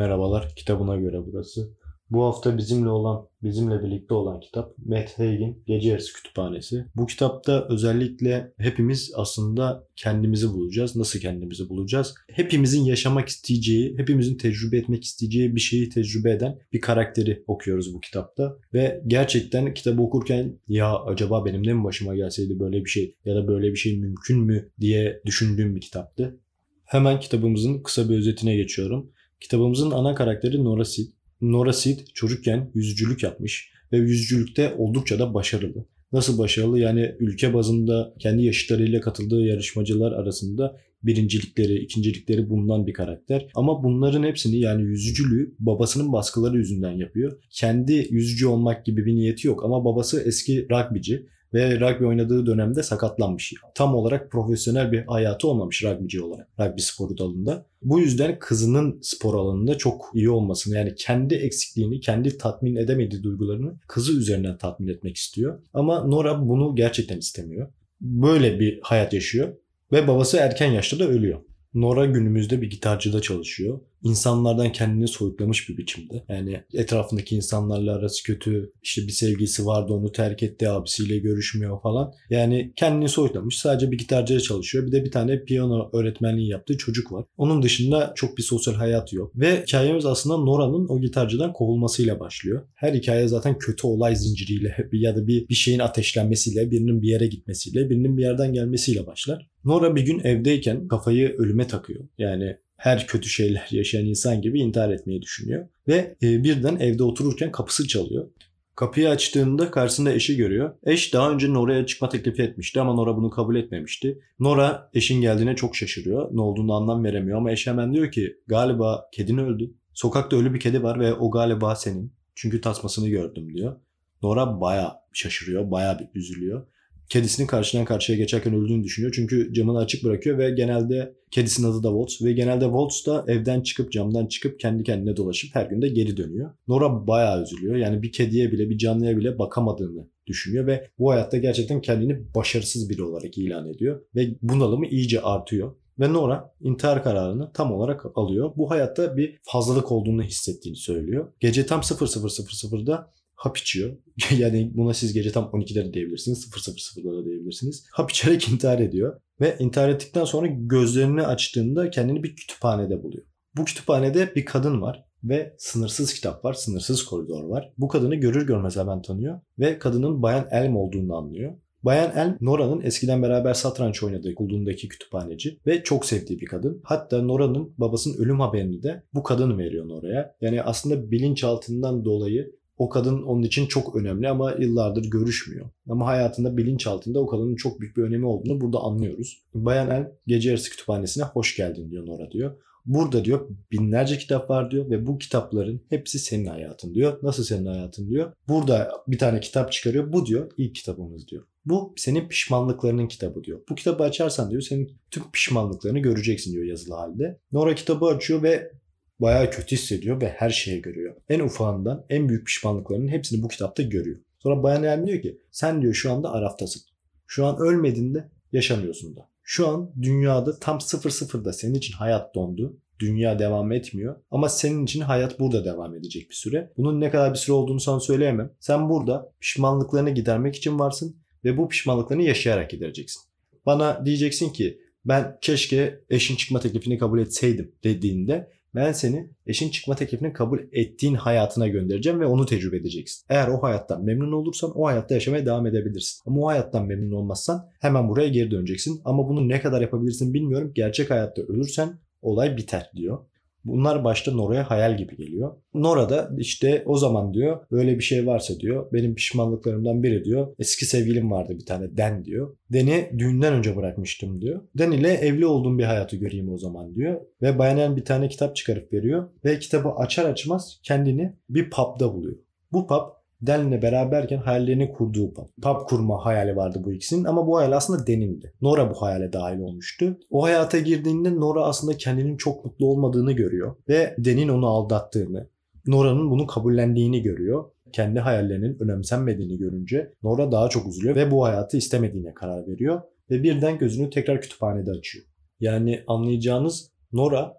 Merhabalar kitabına göre burası. Bu hafta bizimle olan, bizimle birlikte olan kitap Matt Haig'in Gece Yarısı Kütüphanesi. Bu kitapta özellikle hepimiz aslında kendimizi bulacağız. Nasıl kendimizi bulacağız? Hepimizin yaşamak isteyeceği, hepimizin tecrübe etmek isteyeceği bir şeyi tecrübe eden bir karakteri okuyoruz bu kitapta. Ve gerçekten kitabı okurken ya acaba benim de mi başıma gelseydi böyle bir şey ya da böyle bir şey mümkün mü diye düşündüğüm bir kitaptı. Hemen kitabımızın kısa bir özetine geçiyorum. Kitabımızın ana karakteri Nora Sid. Nora Sid çocukken yüzücülük yapmış ve yüzücülükte oldukça da başarılı. Nasıl başarılı? Yani ülke bazında kendi yaşıtlarıyla katıldığı yarışmacılar arasında birincilikleri, ikincilikleri bulunan bir karakter. Ama bunların hepsini yani yüzücülüğü babasının baskıları yüzünden yapıyor. Kendi yüzücü olmak gibi bir niyeti yok ama babası eski rugbyci ve rugby oynadığı dönemde sakatlanmış. Tam olarak profesyonel bir hayatı olmamış rugbyci olarak rugby sporu dalında. Bu yüzden kızının spor alanında çok iyi olmasını yani kendi eksikliğini, kendi tatmin edemediği duygularını kızı üzerinden tatmin etmek istiyor. Ama Nora bunu gerçekten istemiyor. Böyle bir hayat yaşıyor ve babası erken yaşta da ölüyor. Nora günümüzde bir gitarcıda çalışıyor. İnsanlardan kendini soyutlamış bir biçimde. Yani etrafındaki insanlarla arası kötü. İşte bir sevgilisi vardı onu terk etti. Abisiyle görüşmüyor falan. Yani kendini soyutlamış. Sadece bir gitarcıda çalışıyor. Bir de bir tane piyano öğretmenliği yaptığı çocuk var. Onun dışında çok bir sosyal hayatı yok. Ve hikayemiz aslında Nora'nın o gitarcıdan kovulmasıyla başlıyor. Her hikaye zaten kötü olay zinciriyle ya da bir, bir şeyin ateşlenmesiyle, birinin bir yere gitmesiyle, birinin bir yerden gelmesiyle başlar. Nora bir gün evdeyken kafayı ölüme takıyor. Yani her kötü şeyler yaşayan insan gibi intihar etmeyi düşünüyor. Ve e, birden evde otururken kapısı çalıyor. Kapıyı açtığında karşısında eşi görüyor. Eş daha önce Nora'ya çıkma teklifi etmişti ama Nora bunu kabul etmemişti. Nora eşin geldiğine çok şaşırıyor. Ne olduğunu anlam veremiyor ama eş hemen diyor ki galiba kedin öldü. Sokakta ölü bir kedi var ve o galiba senin. Çünkü tasmasını gördüm diyor. Nora baya şaşırıyor, baya bir üzülüyor kedisinin karşıdan karşıya geçerken öldüğünü düşünüyor. Çünkü camını açık bırakıyor ve genelde kedisinin adı da Waltz ve genelde Waltz da evden çıkıp camdan çıkıp kendi kendine dolaşıp her gün de geri dönüyor. Nora bayağı üzülüyor. Yani bir kediye bile bir canlıya bile bakamadığını düşünüyor ve bu hayatta gerçekten kendini başarısız biri olarak ilan ediyor ve bunalımı iyice artıyor. Ve Nora intihar kararını tam olarak alıyor. Bu hayatta bir fazlalık olduğunu hissettiğini söylüyor. Gece tam 00.00'da hap içiyor. yani buna siz gece tam 12'de de diyebilirsiniz. 00.00'da da diyebilirsiniz. Hap içerek intihar ediyor. Ve intihar ettikten sonra gözlerini açtığında kendini bir kütüphanede buluyor. Bu kütüphanede bir kadın var ve sınırsız kitap var, sınırsız koridor var. Bu kadını görür görmez hemen tanıyor ve kadının Bayan Elm olduğunu anlıyor. Bayan Elm, Nora'nın eskiden beraber satranç oynadığı kulluğundaki kütüphaneci ve çok sevdiği bir kadın. Hatta Nora'nın babasının ölüm haberini de bu kadın veriyor Nora'ya. Yani aslında bilinçaltından dolayı o kadın onun için çok önemli ama yıllardır görüşmüyor. Ama hayatında bilinçaltında o kadının çok büyük bir önemi olduğunu burada anlıyoruz. Bayan El gece yarısı kütüphanesine hoş geldin diyor Nora diyor. Burada diyor binlerce kitap var diyor ve bu kitapların hepsi senin hayatın diyor. Nasıl senin hayatın diyor. Burada bir tane kitap çıkarıyor. Bu diyor ilk kitabımız diyor. Bu senin pişmanlıklarının kitabı diyor. Bu kitabı açarsan diyor senin tüm pişmanlıklarını göreceksin diyor yazılı halde. Nora kitabı açıyor ve bayağı kötü hissediyor ve her şeyi görüyor. En ufağından en büyük pişmanlıklarının hepsini bu kitapta görüyor. Sonra Bayan Elm diyor ki sen diyor şu anda Araf'tasın. Şu an ölmedin de yaşamıyorsun da. Şu an dünyada tam sıfır sıfırda senin için hayat dondu. Dünya devam etmiyor. Ama senin için hayat burada devam edecek bir süre. Bunun ne kadar bir süre olduğunu sana söyleyemem. Sen burada pişmanlıklarını gidermek için varsın ve bu pişmanlıklarını yaşayarak gidereceksin. Bana diyeceksin ki ben keşke eşin çıkma teklifini kabul etseydim dediğinde ben seni eşin çıkma teklifini kabul ettiğin hayatına göndereceğim ve onu tecrübe edeceksin. Eğer o hayattan memnun olursan o hayatta yaşamaya devam edebilirsin. Ama o hayattan memnun olmazsan hemen buraya geri döneceksin. Ama bunu ne kadar yapabilirsin bilmiyorum. Gerçek hayatta ölürsen olay biter diyor. Bunlar başta Nora'ya hayal gibi geliyor. Nora da işte o zaman diyor böyle bir şey varsa diyor benim pişmanlıklarımdan biri diyor eski sevgilim vardı bir tane Den diyor. Den'i düğünden önce bırakmıştım diyor. Den ile evli olduğum bir hayatı göreyim o zaman diyor. Ve Bayan bir tane kitap çıkarıp veriyor. Ve kitabı açar açmaz kendini bir pub'da buluyor. Bu pub Den'le beraberken hayallerini kurduğu pub. Kurma hayali vardı bu ikisinin ama bu hayal aslında Den'indi. Nora bu hayale dahil olmuştu. O hayata girdiğinde Nora aslında kendinin çok mutlu olmadığını görüyor ve Den'in onu aldattığını, Nora'nın bunu kabullendiğini görüyor. Kendi hayallerinin önemsenmediğini görünce Nora daha çok üzülüyor ve bu hayatı istemediğine karar veriyor ve birden gözünü tekrar kütüphanede açıyor. Yani anlayacağınız Nora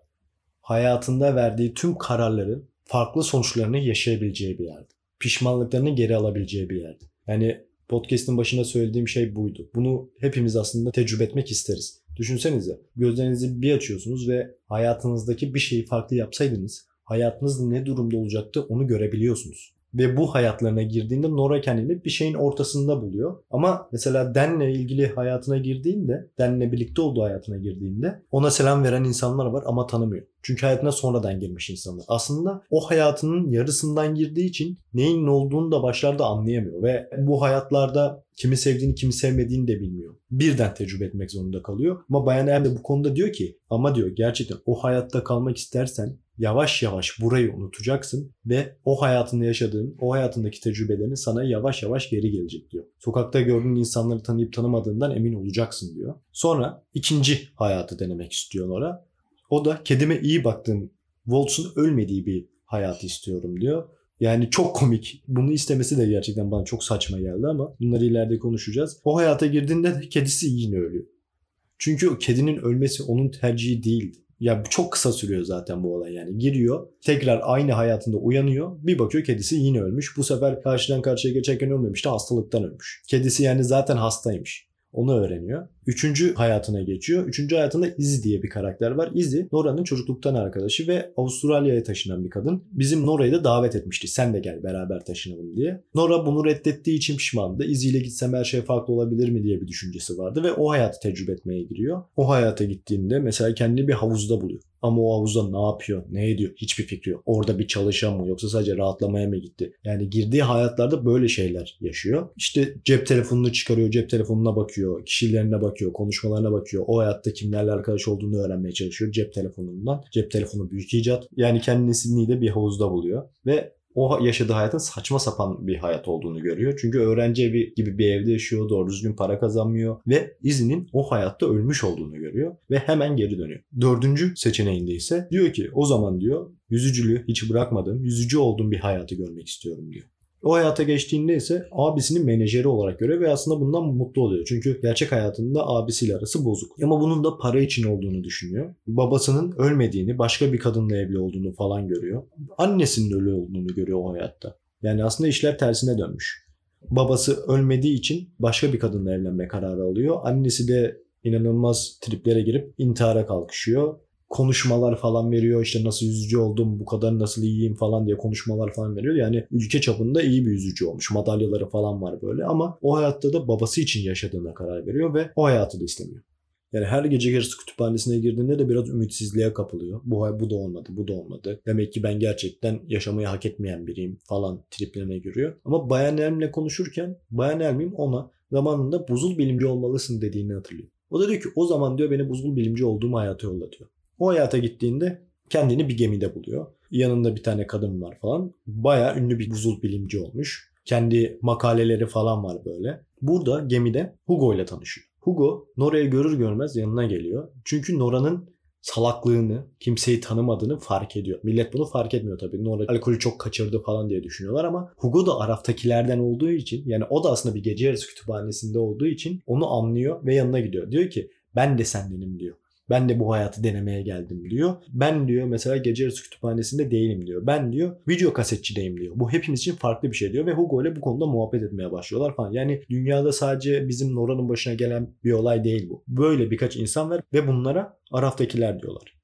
hayatında verdiği tüm kararların farklı sonuçlarını yaşayabileceği bir yerdi. Pişmanlıklarını geri alabileceği bir yerdi. Yani podcast'in başında söylediğim şey buydu. Bunu hepimiz aslında tecrübe etmek isteriz. Düşünsenize gözlerinizi bir açıyorsunuz ve hayatınızdaki bir şeyi farklı yapsaydınız hayatınız ne durumda olacaktı onu görebiliyorsunuz. Ve bu hayatlarına girdiğinde Nora kendini bir şeyin ortasında buluyor. Ama mesela Dan'le ilgili hayatına girdiğinde, Dan'le birlikte olduğu hayatına girdiğinde ona selam veren insanlar var ama tanımıyor. Çünkü hayatına sonradan girmiş insanlar. Aslında o hayatının yarısından girdiği için neyin ne olduğunu da başlarda anlayamıyor. Ve bu hayatlarda kimi sevdiğini kimi sevmediğini de bilmiyor. Birden tecrübe etmek zorunda kalıyor. Ama Bayan Er de bu konuda diyor ki ama diyor gerçekten o hayatta kalmak istersen yavaş yavaş burayı unutacaksın ve o hayatında yaşadığın, o hayatındaki tecrübelerini sana yavaş yavaş geri gelecek diyor. Sokakta gördüğün insanları tanıyıp tanımadığından emin olacaksın diyor. Sonra ikinci hayatı denemek istiyor Nora. O da kedime iyi baktığım, Waltz'un ölmediği bir hayatı istiyorum diyor. Yani çok komik. Bunu istemesi de gerçekten bana çok saçma geldi ama bunları ileride konuşacağız. O hayata girdiğinde de kedisi yine ölüyor. Çünkü kedinin ölmesi onun tercihi değildi. Ya çok kısa sürüyor zaten bu olay yani. Giriyor, tekrar aynı hayatında uyanıyor. Bir bakıyor kedisi yine ölmüş. Bu sefer karşıdan karşıya geçerken ölmemiş hastalıktan ölmüş. Kedisi yani zaten hastaymış. Onu öğreniyor. Üçüncü hayatına geçiyor. Üçüncü hayatında Izzy diye bir karakter var. Izzy Nora'nın çocukluktan arkadaşı ve Avustralya'ya taşınan bir kadın. Bizim Nora'yı da davet etmişti. Sen de gel beraber taşınalım diye. Nora bunu reddettiği için pişmandı. Izzy ile gitsem her şey farklı olabilir mi diye bir düşüncesi vardı ve o hayatı tecrübe etmeye giriyor. O hayata gittiğinde mesela kendini bir havuzda buluyor. Ama o havuzda ne yapıyor, ne ediyor hiçbir fikri yok. Orada bir çalışan mı yoksa sadece rahatlamaya mı gitti? Yani girdiği hayatlarda böyle şeyler yaşıyor. İşte cep telefonunu çıkarıyor, cep telefonuna bakıyor, kişilerine bakıyor, konuşmalarına bakıyor. O hayatta kimlerle arkadaş olduğunu öğrenmeye çalışıyor cep telefonundan. Cep telefonu büyük icat. Yani kendini Sydney'de bir havuzda buluyor. Ve o yaşadığı hayatın saçma sapan bir hayat olduğunu görüyor. Çünkü öğrenci evi gibi bir evde yaşıyor, doğru düzgün para kazanmıyor ve izinin o hayatta ölmüş olduğunu görüyor ve hemen geri dönüyor. Dördüncü seçeneğinde ise diyor ki o zaman diyor yüzücülüğü hiç bırakmadım, yüzücü olduğum bir hayatı görmek istiyorum diyor. O hayata geçtiğinde ise abisinin menajeri olarak görüyor ve aslında bundan mutlu oluyor. Çünkü gerçek hayatında abisiyle arası bozuk. Ama bunun da para için olduğunu düşünüyor. Babasının ölmediğini, başka bir kadınla evli olduğunu falan görüyor. Annesinin ölü olduğunu görüyor o hayatta. Yani aslında işler tersine dönmüş. Babası ölmediği için başka bir kadınla evlenme kararı alıyor. Annesi de inanılmaz triplere girip intihara kalkışıyor konuşmalar falan veriyor. İşte nasıl yüzücü oldum, bu kadar nasıl iyiyim falan diye konuşmalar falan veriyor. Yani ülke çapında iyi bir yüzücü olmuş. Madalyaları falan var böyle ama o hayatta da babası için yaşadığına karar veriyor ve o hayatı da istemiyor. Yani her gece yarısı kütüphanesine girdiğinde de biraz ümitsizliğe kapılıyor. Bu, bu da olmadı, bu da olmadı. Demek ki ben gerçekten yaşamayı hak etmeyen biriyim falan triplerine giriyor. Ama Bayan Elm'le konuşurken Bayan Elm'im ona zamanında buzul bilimci olmalısın dediğini hatırlıyor. O da diyor ki o zaman diyor beni buzul bilimci olduğum hayata yolla diyor. O hayata gittiğinde kendini bir gemide buluyor. Yanında bir tane kadın var falan. Baya ünlü bir buzul bilimci olmuş. Kendi makaleleri falan var böyle. Burada gemide Hugo ile tanışıyor. Hugo Nora'yı görür görmez yanına geliyor. Çünkü Nora'nın salaklığını, kimseyi tanımadığını fark ediyor. Millet bunu fark etmiyor tabii. Nora alkolü çok kaçırdı falan diye düşünüyorlar ama Hugo da Araf'takilerden olduğu için yani o da aslında bir gece yarısı kütüphanesinde olduğu için onu anlıyor ve yanına gidiyor. Diyor ki ben de sendenim diyor. Ben de bu hayatı denemeye geldim diyor. Ben diyor mesela gece yarısı kütüphanesinde değilim diyor. Ben diyor video kasetçideyim diyor. Bu hepimiz için farklı bir şey diyor ve Hugo ile bu konuda muhabbet etmeye başlıyorlar falan. Yani dünyada sadece bizim Nora'nın başına gelen bir olay değil bu. Böyle birkaç insan var ve bunlara Araf'takiler diyorlar.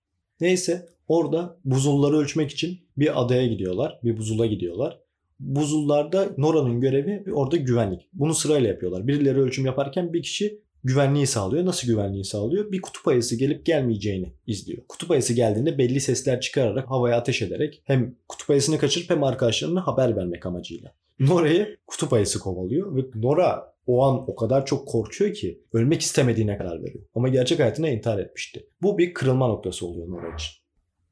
Neyse orada buzulları ölçmek için bir adaya gidiyorlar. Bir buzula gidiyorlar. Buzullarda Nora'nın görevi orada güvenlik. Bunu sırayla yapıyorlar. Birileri ölçüm yaparken bir kişi güvenliği sağlıyor. Nasıl güvenliği sağlıyor? Bir kutup ayısı gelip gelmeyeceğini izliyor. Kutup ayısı geldiğinde belli sesler çıkararak havaya ateş ederek hem kutup ayısını kaçırıp hem arkadaşlarına haber vermek amacıyla. Nora'yı kutup ayısı kovalıyor ve Nora o an o kadar çok korkuyor ki ölmek istemediğine karar veriyor. Ama gerçek hayatına intihar etmişti. Bu bir kırılma noktası oluyor Nora için.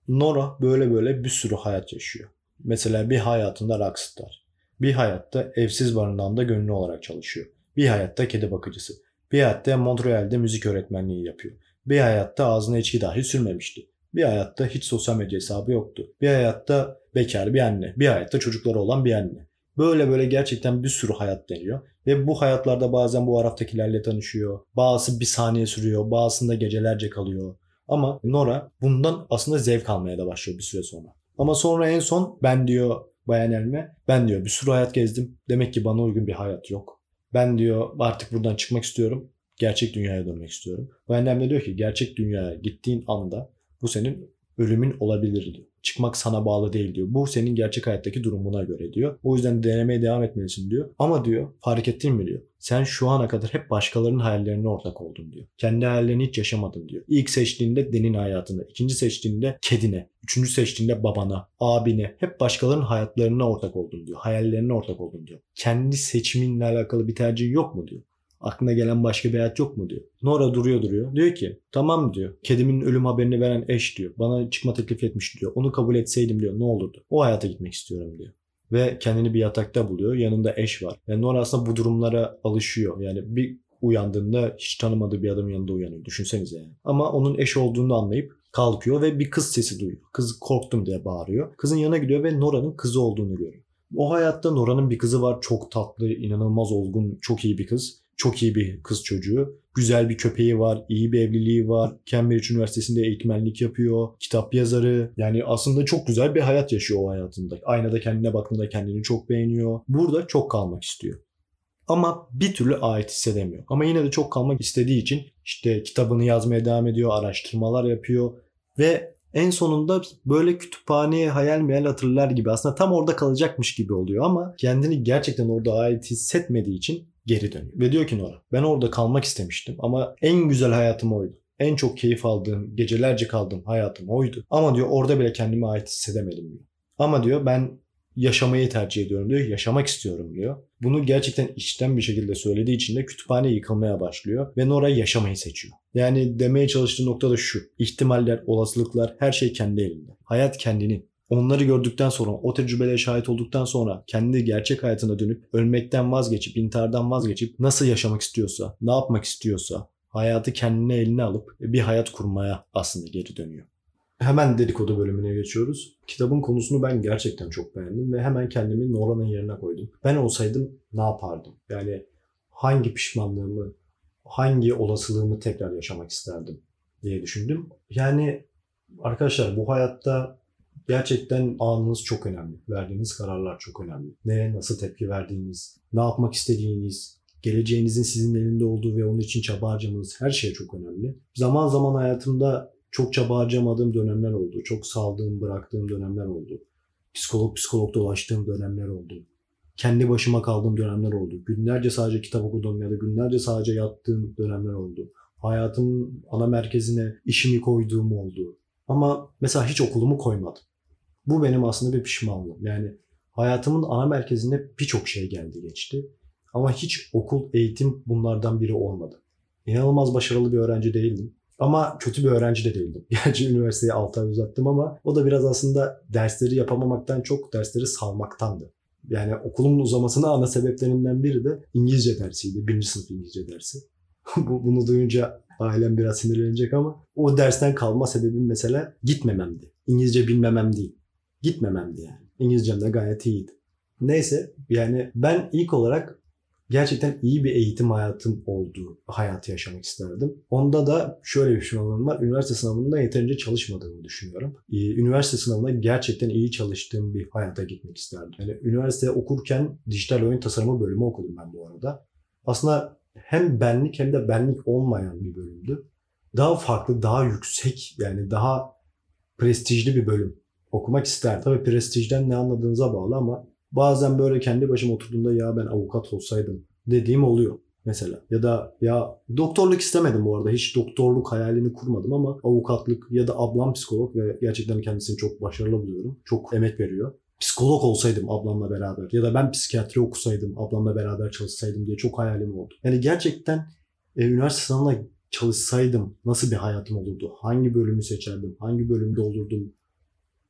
Nora böyle böyle bir sürü hayat yaşıyor. Mesela bir hayatında rockstar. Bir hayatta evsiz barınağında gönüllü olarak çalışıyor. Bir hayatta kedi bakıcısı. Bir hayatta Montreal'de müzik öğretmenliği yapıyor. Bir hayatta ağzına içki dahi sürmemişti. Bir hayatta hiç sosyal medya hesabı yoktu. Bir hayatta bekar bir anne. Bir hayatta çocukları olan bir anne. Böyle böyle gerçekten bir sürü hayat deniyor. Ve bu hayatlarda bazen bu Araf'takilerle tanışıyor. Bazısı bir saniye sürüyor. Bazısında gecelerce kalıyor. Ama Nora bundan aslında zevk almaya da başlıyor bir süre sonra. Ama sonra en son ben diyor Bayan Elme, ben diyor bir sürü hayat gezdim. Demek ki bana uygun bir hayat yok. Ben diyor artık buradan çıkmak istiyorum. Gerçek dünyaya dönmek istiyorum. Bayan Elme diyor ki gerçek dünyaya gittiğin anda bu senin ölümün olabilir diyor. Çıkmak sana bağlı değil diyor. Bu senin gerçek hayattaki durumuna göre diyor. O yüzden denemeye devam etmelisin diyor. Ama diyor fark ettin mi diyor. Sen şu ana kadar hep başkalarının hayallerine ortak oldun diyor. Kendi hayallerini hiç yaşamadın diyor. İlk seçtiğinde denin hayatında, ikinci seçtiğinde kedine, üçüncü seçtiğinde babana, abine, hep başkalarının hayatlarına ortak oldun diyor. Hayallerine ortak oldun diyor. Kendi seçiminle alakalı bir tercihin yok mu diyor. Aklına gelen başka bir hayat yok mu diyor. Nora duruyor duruyor. Diyor ki tamam diyor. Kedimin ölüm haberini veren eş diyor. Bana çıkma teklif etmiş diyor. Onu kabul etseydim diyor ne olurdu. O hayata gitmek istiyorum diyor. Ve kendini bir yatakta buluyor. Yanında eş var. Yani Nora aslında bu durumlara alışıyor. Yani bir uyandığında hiç tanımadığı bir adamın yanında uyanıyor. Düşünsenize yani. Ama onun eş olduğunu anlayıp kalkıyor ve bir kız sesi duyuyor. Kız korktum diye bağırıyor. Kızın yanına gidiyor ve Nora'nın kızı olduğunu görüyor. O hayatta Nora'nın bir kızı var. Çok tatlı, inanılmaz olgun, çok iyi bir kız. Çok iyi bir kız çocuğu. Güzel bir köpeği var, iyi bir evliliği var. Cambridge Üniversitesi'nde eğitmenlik yapıyor. Kitap yazarı. Yani aslında çok güzel bir hayat yaşıyor o hayatında. Aynada kendine baktığında kendini çok beğeniyor. Burada çok kalmak istiyor. Ama bir türlü ait hissedemiyor. Ama yine de çok kalmak istediği için işte kitabını yazmaya devam ediyor, araştırmalar yapıyor ve en sonunda böyle kütüphaneye hayal meyal hatırlar gibi aslında tam orada kalacakmış gibi oluyor ama kendini gerçekten orada ait hissetmediği için geri dönüyor. Ve diyor ki Nora ben orada kalmak istemiştim ama en güzel hayatım oydu. En çok keyif aldığım, gecelerce kaldığım hayatım oydu. Ama diyor orada bile kendime ait hissedemedim diyor. Ama diyor ben yaşamayı tercih ediyorum diyor. Yaşamak istiyorum diyor. Bunu gerçekten içten bir şekilde söylediği için de kütüphane yıkılmaya başlıyor ve Nora yaşamayı seçiyor. Yani demeye çalıştığı nokta da şu. İhtimaller, olasılıklar her şey kendi elinde. Hayat kendinin. Onları gördükten sonra, o tecrübelere şahit olduktan sonra kendi gerçek hayatına dönüp ölmekten vazgeçip, intihardan vazgeçip nasıl yaşamak istiyorsa, ne yapmak istiyorsa hayatı kendine eline alıp bir hayat kurmaya aslında geri dönüyor. Hemen dedikodu bölümüne geçiyoruz. Kitabın konusunu ben gerçekten çok beğendim ve hemen kendimi Nora'nın yerine koydum. Ben olsaydım ne yapardım? Yani hangi pişmanlığımı, hangi olasılığımı tekrar yaşamak isterdim diye düşündüm. Yani arkadaşlar bu hayatta gerçekten anınız çok önemli. Verdiğiniz kararlar çok önemli. Neye nasıl tepki verdiğiniz, ne yapmak istediğiniz, geleceğinizin sizin elinde olduğu ve onun için çaba harcamanız her şey çok önemli. Zaman zaman hayatımda çok çaba harcamadığım dönemler oldu. Çok saldığım, bıraktığım dönemler oldu. Psikolog psikolog dolaştığım dönemler oldu. Kendi başıma kaldığım dönemler oldu. Günlerce sadece kitap okudum ya da günlerce sadece yattığım dönemler oldu. Hayatımın ana merkezine işimi koyduğum oldu. Ama mesela hiç okulumu koymadım. Bu benim aslında bir pişmanlığım. Yani hayatımın ana merkezinde birçok şey geldi geçti. Ama hiç okul, eğitim bunlardan biri olmadı. İnanılmaz başarılı bir öğrenci değildim. Ama kötü bir öğrenci de değildim. Gerçi üniversiteyi 6 ay uzattım ama o da biraz aslında dersleri yapamamaktan çok dersleri salmaktandı. Yani okulumun uzamasına ana sebeplerinden biri de İngilizce dersiydi. Birinci sınıf İngilizce dersi. Bunu duyunca ailem biraz sinirlenecek ama o dersten kalma sebebim mesela gitmememdi. İngilizce bilmemem değil. Gitmememdi yani. İngilizcem de gayet iyiydi. Neyse yani ben ilk olarak gerçekten iyi bir eğitim hayatım olduğu hayatı yaşamak isterdim. Onda da şöyle bir pişmanlığım var. Üniversite sınavında yeterince çalışmadığımı düşünüyorum. Ee, üniversite sınavında gerçekten iyi çalıştığım bir hayata gitmek isterdim. Yani üniversite okurken dijital oyun tasarımı bölümü okudum ben bu arada. Aslında hem benlik hem de benlik olmayan bir bölümdü. Daha farklı, daha yüksek yani daha prestijli bir bölüm okumak isterdim. Tabii prestijden ne anladığınıza bağlı ama bazen böyle kendi başıma oturduğumda ya ben avukat olsaydım dediğim oluyor mesela. Ya da ya doktorluk istemedim bu arada. Hiç doktorluk hayalini kurmadım ama avukatlık ya da ablam psikolog ve gerçekten kendisini çok başarılı buluyorum. Çok emek veriyor. Psikolog olsaydım ablamla beraber ya da ben psikiyatri okusaydım ablamla beraber çalışsaydım diye çok hayalim oldu. Yani gerçekten e, üniversite sınavına çalışsaydım nasıl bir hayatım olurdu? Hangi bölümü seçerdim? Hangi bölümde olurdum?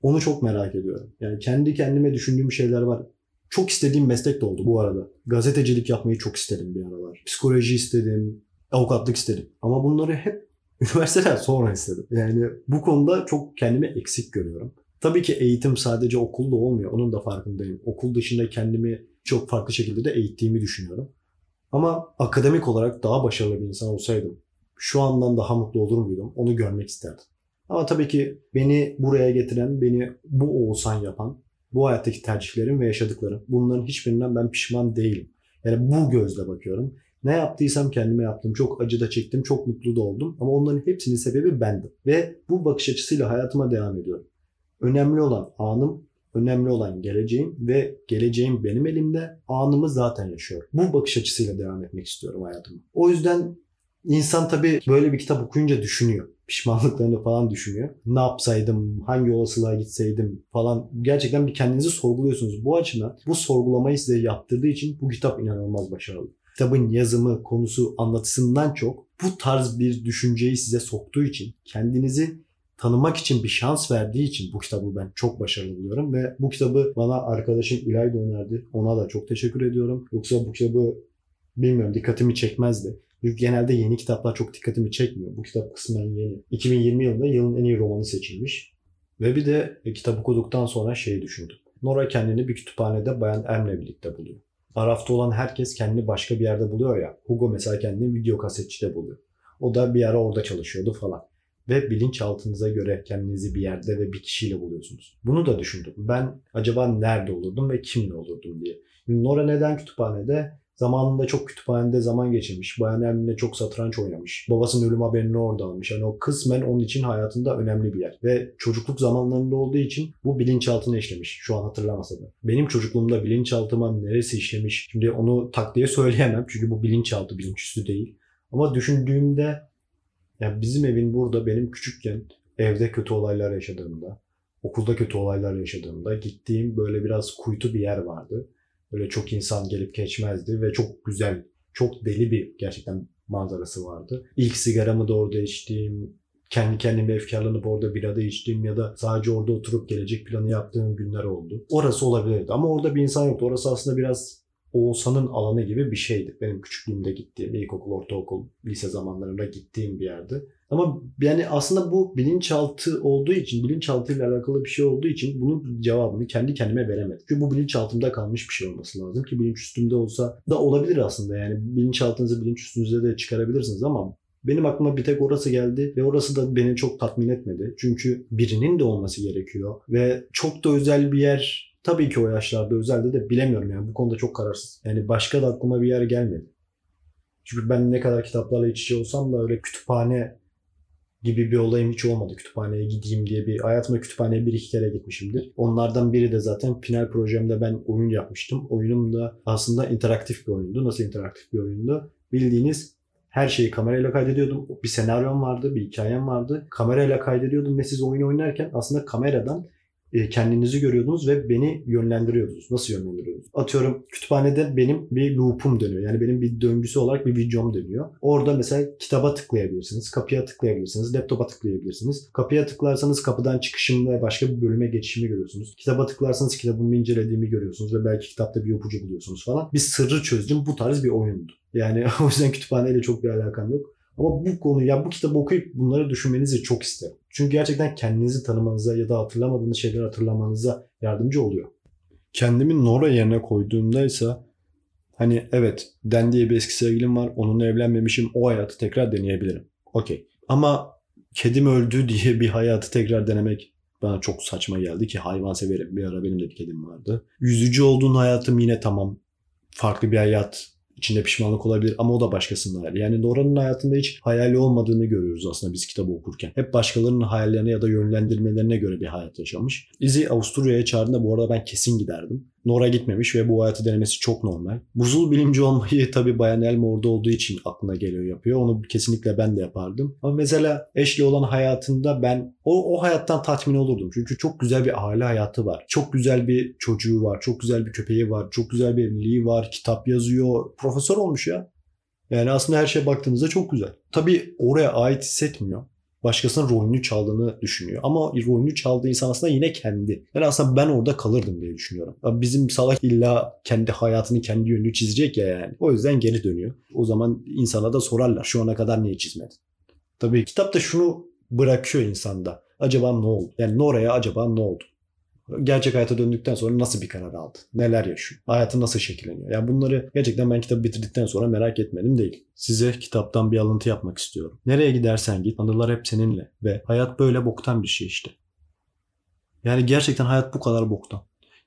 Onu çok merak ediyorum. Yani kendi kendime düşündüğüm şeyler var. Çok istediğim meslek de oldu bu arada. Gazetecilik yapmayı çok istedim bir aralar. Psikoloji istedim, avukatlık istedim. Ama bunları hep üniversiteden sonra istedim. Yani bu konuda çok kendimi eksik görüyorum. Tabii ki eğitim sadece okulda olmuyor. Onun da farkındayım. Okul dışında kendimi çok farklı şekilde de eğittiğimi düşünüyorum. Ama akademik olarak daha başarılı bir insan olsaydım şu andan daha mutlu olur muydum? Onu görmek isterdim. Ama tabii ki beni buraya getiren, beni bu Oğuzhan yapan, bu hayattaki tercihlerim ve yaşadıklarım. Bunların hiçbirinden ben pişman değilim. Yani bu gözle bakıyorum. Ne yaptıysam kendime yaptım. Çok acı da çektim, çok mutlu da oldum. Ama onların hepsinin sebebi bendim. Ve bu bakış açısıyla hayatıma devam ediyorum. Önemli olan anım, önemli olan geleceğim ve geleceğim benim elimde. Anımı zaten yaşıyorum. Bu bakış açısıyla devam etmek istiyorum hayatıma. O yüzden insan tabii böyle bir kitap okuyunca düşünüyor. Pişmanlıklarını falan düşünüyor. Ne yapsaydım, hangi olasılığa gitseydim falan. Gerçekten bir kendinizi sorguluyorsunuz. Bu açıdan bu sorgulamayı size yaptırdığı için bu kitap inanılmaz başarılı kitabın yazımı, konusu, anlatısından çok bu tarz bir düşünceyi size soktuğu için, kendinizi tanımak için bir şans verdiği için bu kitabı ben çok başarılı buluyorum ve bu kitabı bana arkadaşım İlay da önerdi. Ona da çok teşekkür ediyorum. Yoksa bu kitabı bilmiyorum dikkatimi çekmezdi. Genelde yeni kitaplar çok dikkatimi çekmiyor. Bu kitap kısmen yeni. 2020 yılında yılın en iyi romanı seçilmiş. Ve bir de kitap okuduktan sonra şeyi düşündüm. Nora kendini bir kütüphanede Bayan Em'le birlikte buluyor. Arafta olan herkes kendini başka bir yerde buluyor ya. Hugo mesela kendini video kasetçide buluyor. O da bir ara orada çalışıyordu falan. Ve bilinçaltınıza göre kendinizi bir yerde ve bir kişiyle buluyorsunuz. Bunu da düşündüm. Ben acaba nerede olurdum ve kimle olurdum diye. Nora neden kütüphanede? Zamanında çok kütüphanede zaman geçirmiş. Bayan Ermin'le çok satranç oynamış. Babasının ölüm haberini orada almış. Yani o kısmen onun için hayatında önemli bir yer. Ve çocukluk zamanlarında olduğu için bu bilinçaltına işlemiş. Şu an hatırlamasa da. Benim çocukluğumda bilinçaltıma neresi işlemiş? Şimdi onu tak diye söyleyemem. Çünkü bu bilinçaltı bilinçüstü değil. Ama düşündüğümde yani bizim evin burada benim küçükken evde kötü olaylar yaşadığımda, okulda kötü olaylar yaşadığımda gittiğim böyle biraz kuytu bir yer vardı. Böyle çok insan gelip geçmezdi ve çok güzel, çok deli bir gerçekten manzarası vardı. İlk sigaramı da orada içtiğim, kendi kendime efkarlanıp orada birada içtiğim ya da sadece orada oturup gelecek planı yaptığım günler oldu. Orası olabilirdi ama orada bir insan yoktu. Orası aslında biraz Oğuzhan'ın alanı gibi bir şeydi. Benim küçüklüğümde gittiğim, ilkokul, ortaokul, lise zamanlarında gittiğim bir yerdi. Ama yani aslında bu bilinçaltı olduğu için, bilinçaltı ile alakalı bir şey olduğu için bunun cevabını kendi kendime veremedim. Çünkü bu bilinçaltımda kalmış bir şey olması lazım ki bilinç üstümde olsa da olabilir aslında. Yani bilinçaltınızı bilinç üstünüze de çıkarabilirsiniz ama benim aklıma bir tek orası geldi ve orası da beni çok tatmin etmedi. Çünkü birinin de olması gerekiyor ve çok da özel bir yer tabii ki o yaşlarda özelde de bilemiyorum yani bu konuda çok kararsız. Yani başka da aklıma bir yer gelmedi. Çünkü ben ne kadar kitaplarla iç içe olsam da öyle kütüphane gibi bir olayım hiç olmadı. Kütüphaneye gideyim diye bir hayatımda kütüphaneye bir iki kere gitmişimdir. Onlardan biri de zaten final projemde ben oyun yapmıştım. Oyunum da aslında interaktif bir oyundu. Nasıl interaktif bir oyundu? Bildiğiniz her şeyi kamerayla kaydediyordum. Bir senaryom vardı, bir hikayem vardı. Kamerayla kaydediyordum ve siz oyun oynarken aslında kameradan kendinizi görüyordunuz ve beni yönlendiriyordunuz. Nasıl yönlendiriyordunuz? Atıyorum kütüphanede benim bir loop'um dönüyor. Yani benim bir döngüsü olarak bir videom dönüyor. Orada mesela kitaba tıklayabilirsiniz, kapıya tıklayabilirsiniz, laptopa tıklayabilirsiniz. Kapıya tıklarsanız kapıdan çıkışımda başka bir bölüme geçişimi görüyorsunuz. Kitaba tıklarsanız kitabımı incelediğimi görüyorsunuz ve belki kitapta bir ipucu buluyorsunuz falan. Bir sırrı çözdüm. Bu tarz bir oyundu. Yani o yüzden kütüphaneyle çok bir alakam yok. Ama bu konu ya bu kitabı okuyup bunları düşünmenizi çok isterim. Çünkü gerçekten kendinizi tanımanıza ya da hatırlamadığınız şeyleri hatırlamanıza yardımcı oluyor. Kendimi Nora yerine koyduğumda ise hani evet Den diye bir eski sevgilim var. Onunla evlenmemişim. O hayatı tekrar deneyebilirim. Okey. Ama kedim öldü diye bir hayatı tekrar denemek bana çok saçma geldi ki hayvan severim. Bir ara benim de bir kedim vardı. Yüzücü olduğun hayatım yine tamam. Farklı bir hayat içinde pişmanlık olabilir ama o da başkasının hayali. Yani Nora'nın hayatında hiç hayali olmadığını görüyoruz aslında biz kitabı okurken. Hep başkalarının hayallerine ya da yönlendirmelerine göre bir hayat yaşamış. Izzy Avusturya'ya çağırdığında bu arada ben kesin giderdim. Nora gitmemiş ve bu hayatı denemesi çok normal. Buzul bilimci olmayı tabii Bayan Elma orada olduğu için aklına geliyor yapıyor. Onu kesinlikle ben de yapardım. Ama mesela Ashley olan hayatında ben o, o hayattan tatmin olurdum. Çünkü çok güzel bir aile hayatı var. Çok güzel bir çocuğu var. Çok güzel bir köpeği var. Çok güzel bir evliliği var. Kitap yazıyor. Profesör olmuş ya. Yani aslında her şeye baktığınızda çok güzel. Tabii oraya ait hissetmiyor başkasının rolünü çaldığını düşünüyor. Ama rolünü çaldığı insan aslında yine kendi. Yani aslında ben orada kalırdım diye düşünüyorum. Bizim salak illa kendi hayatını kendi yönünü çizecek ya yani. O yüzden geri dönüyor. O zaman insana da sorarlar şu ana kadar niye çizmedin? Tabii kitap da şunu bırakıyor insanda. Acaba ne oldu? Yani Nora'ya acaba ne oldu? Gerçek hayata döndükten sonra nasıl bir karar aldı? Neler yaşıyor? Hayatı nasıl şekilleniyor? Yani bunları gerçekten ben kitabı bitirdikten sonra merak etmedim değil. Size kitaptan bir alıntı yapmak istiyorum. Nereye gidersen git anılar hep seninle ve hayat böyle boktan bir şey işte. Yani gerçekten hayat bu kadar boktan.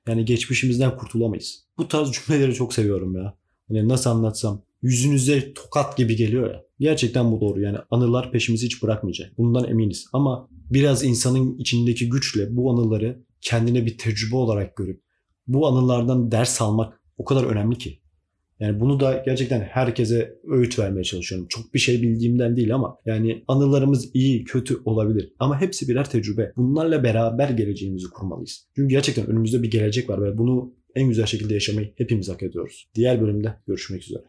Yani geçmişimizden kurtulamayız. Bu tarz cümleleri çok seviyorum ya. Hani nasıl anlatsam yüzünüze tokat gibi geliyor ya. Gerçekten bu doğru yani anılar peşimizi hiç bırakmayacak. Bundan eminiz. Ama biraz insanın içindeki güçle bu anıları kendine bir tecrübe olarak görüp bu anılardan ders almak o kadar önemli ki. Yani bunu da gerçekten herkese öğüt vermeye çalışıyorum. Çok bir şey bildiğimden değil ama yani anılarımız iyi, kötü olabilir. Ama hepsi birer tecrübe. Bunlarla beraber geleceğimizi kurmalıyız. Çünkü gerçekten önümüzde bir gelecek var ve bunu en güzel şekilde yaşamayı hepimiz hak ediyoruz. Diğer bölümde görüşmek üzere.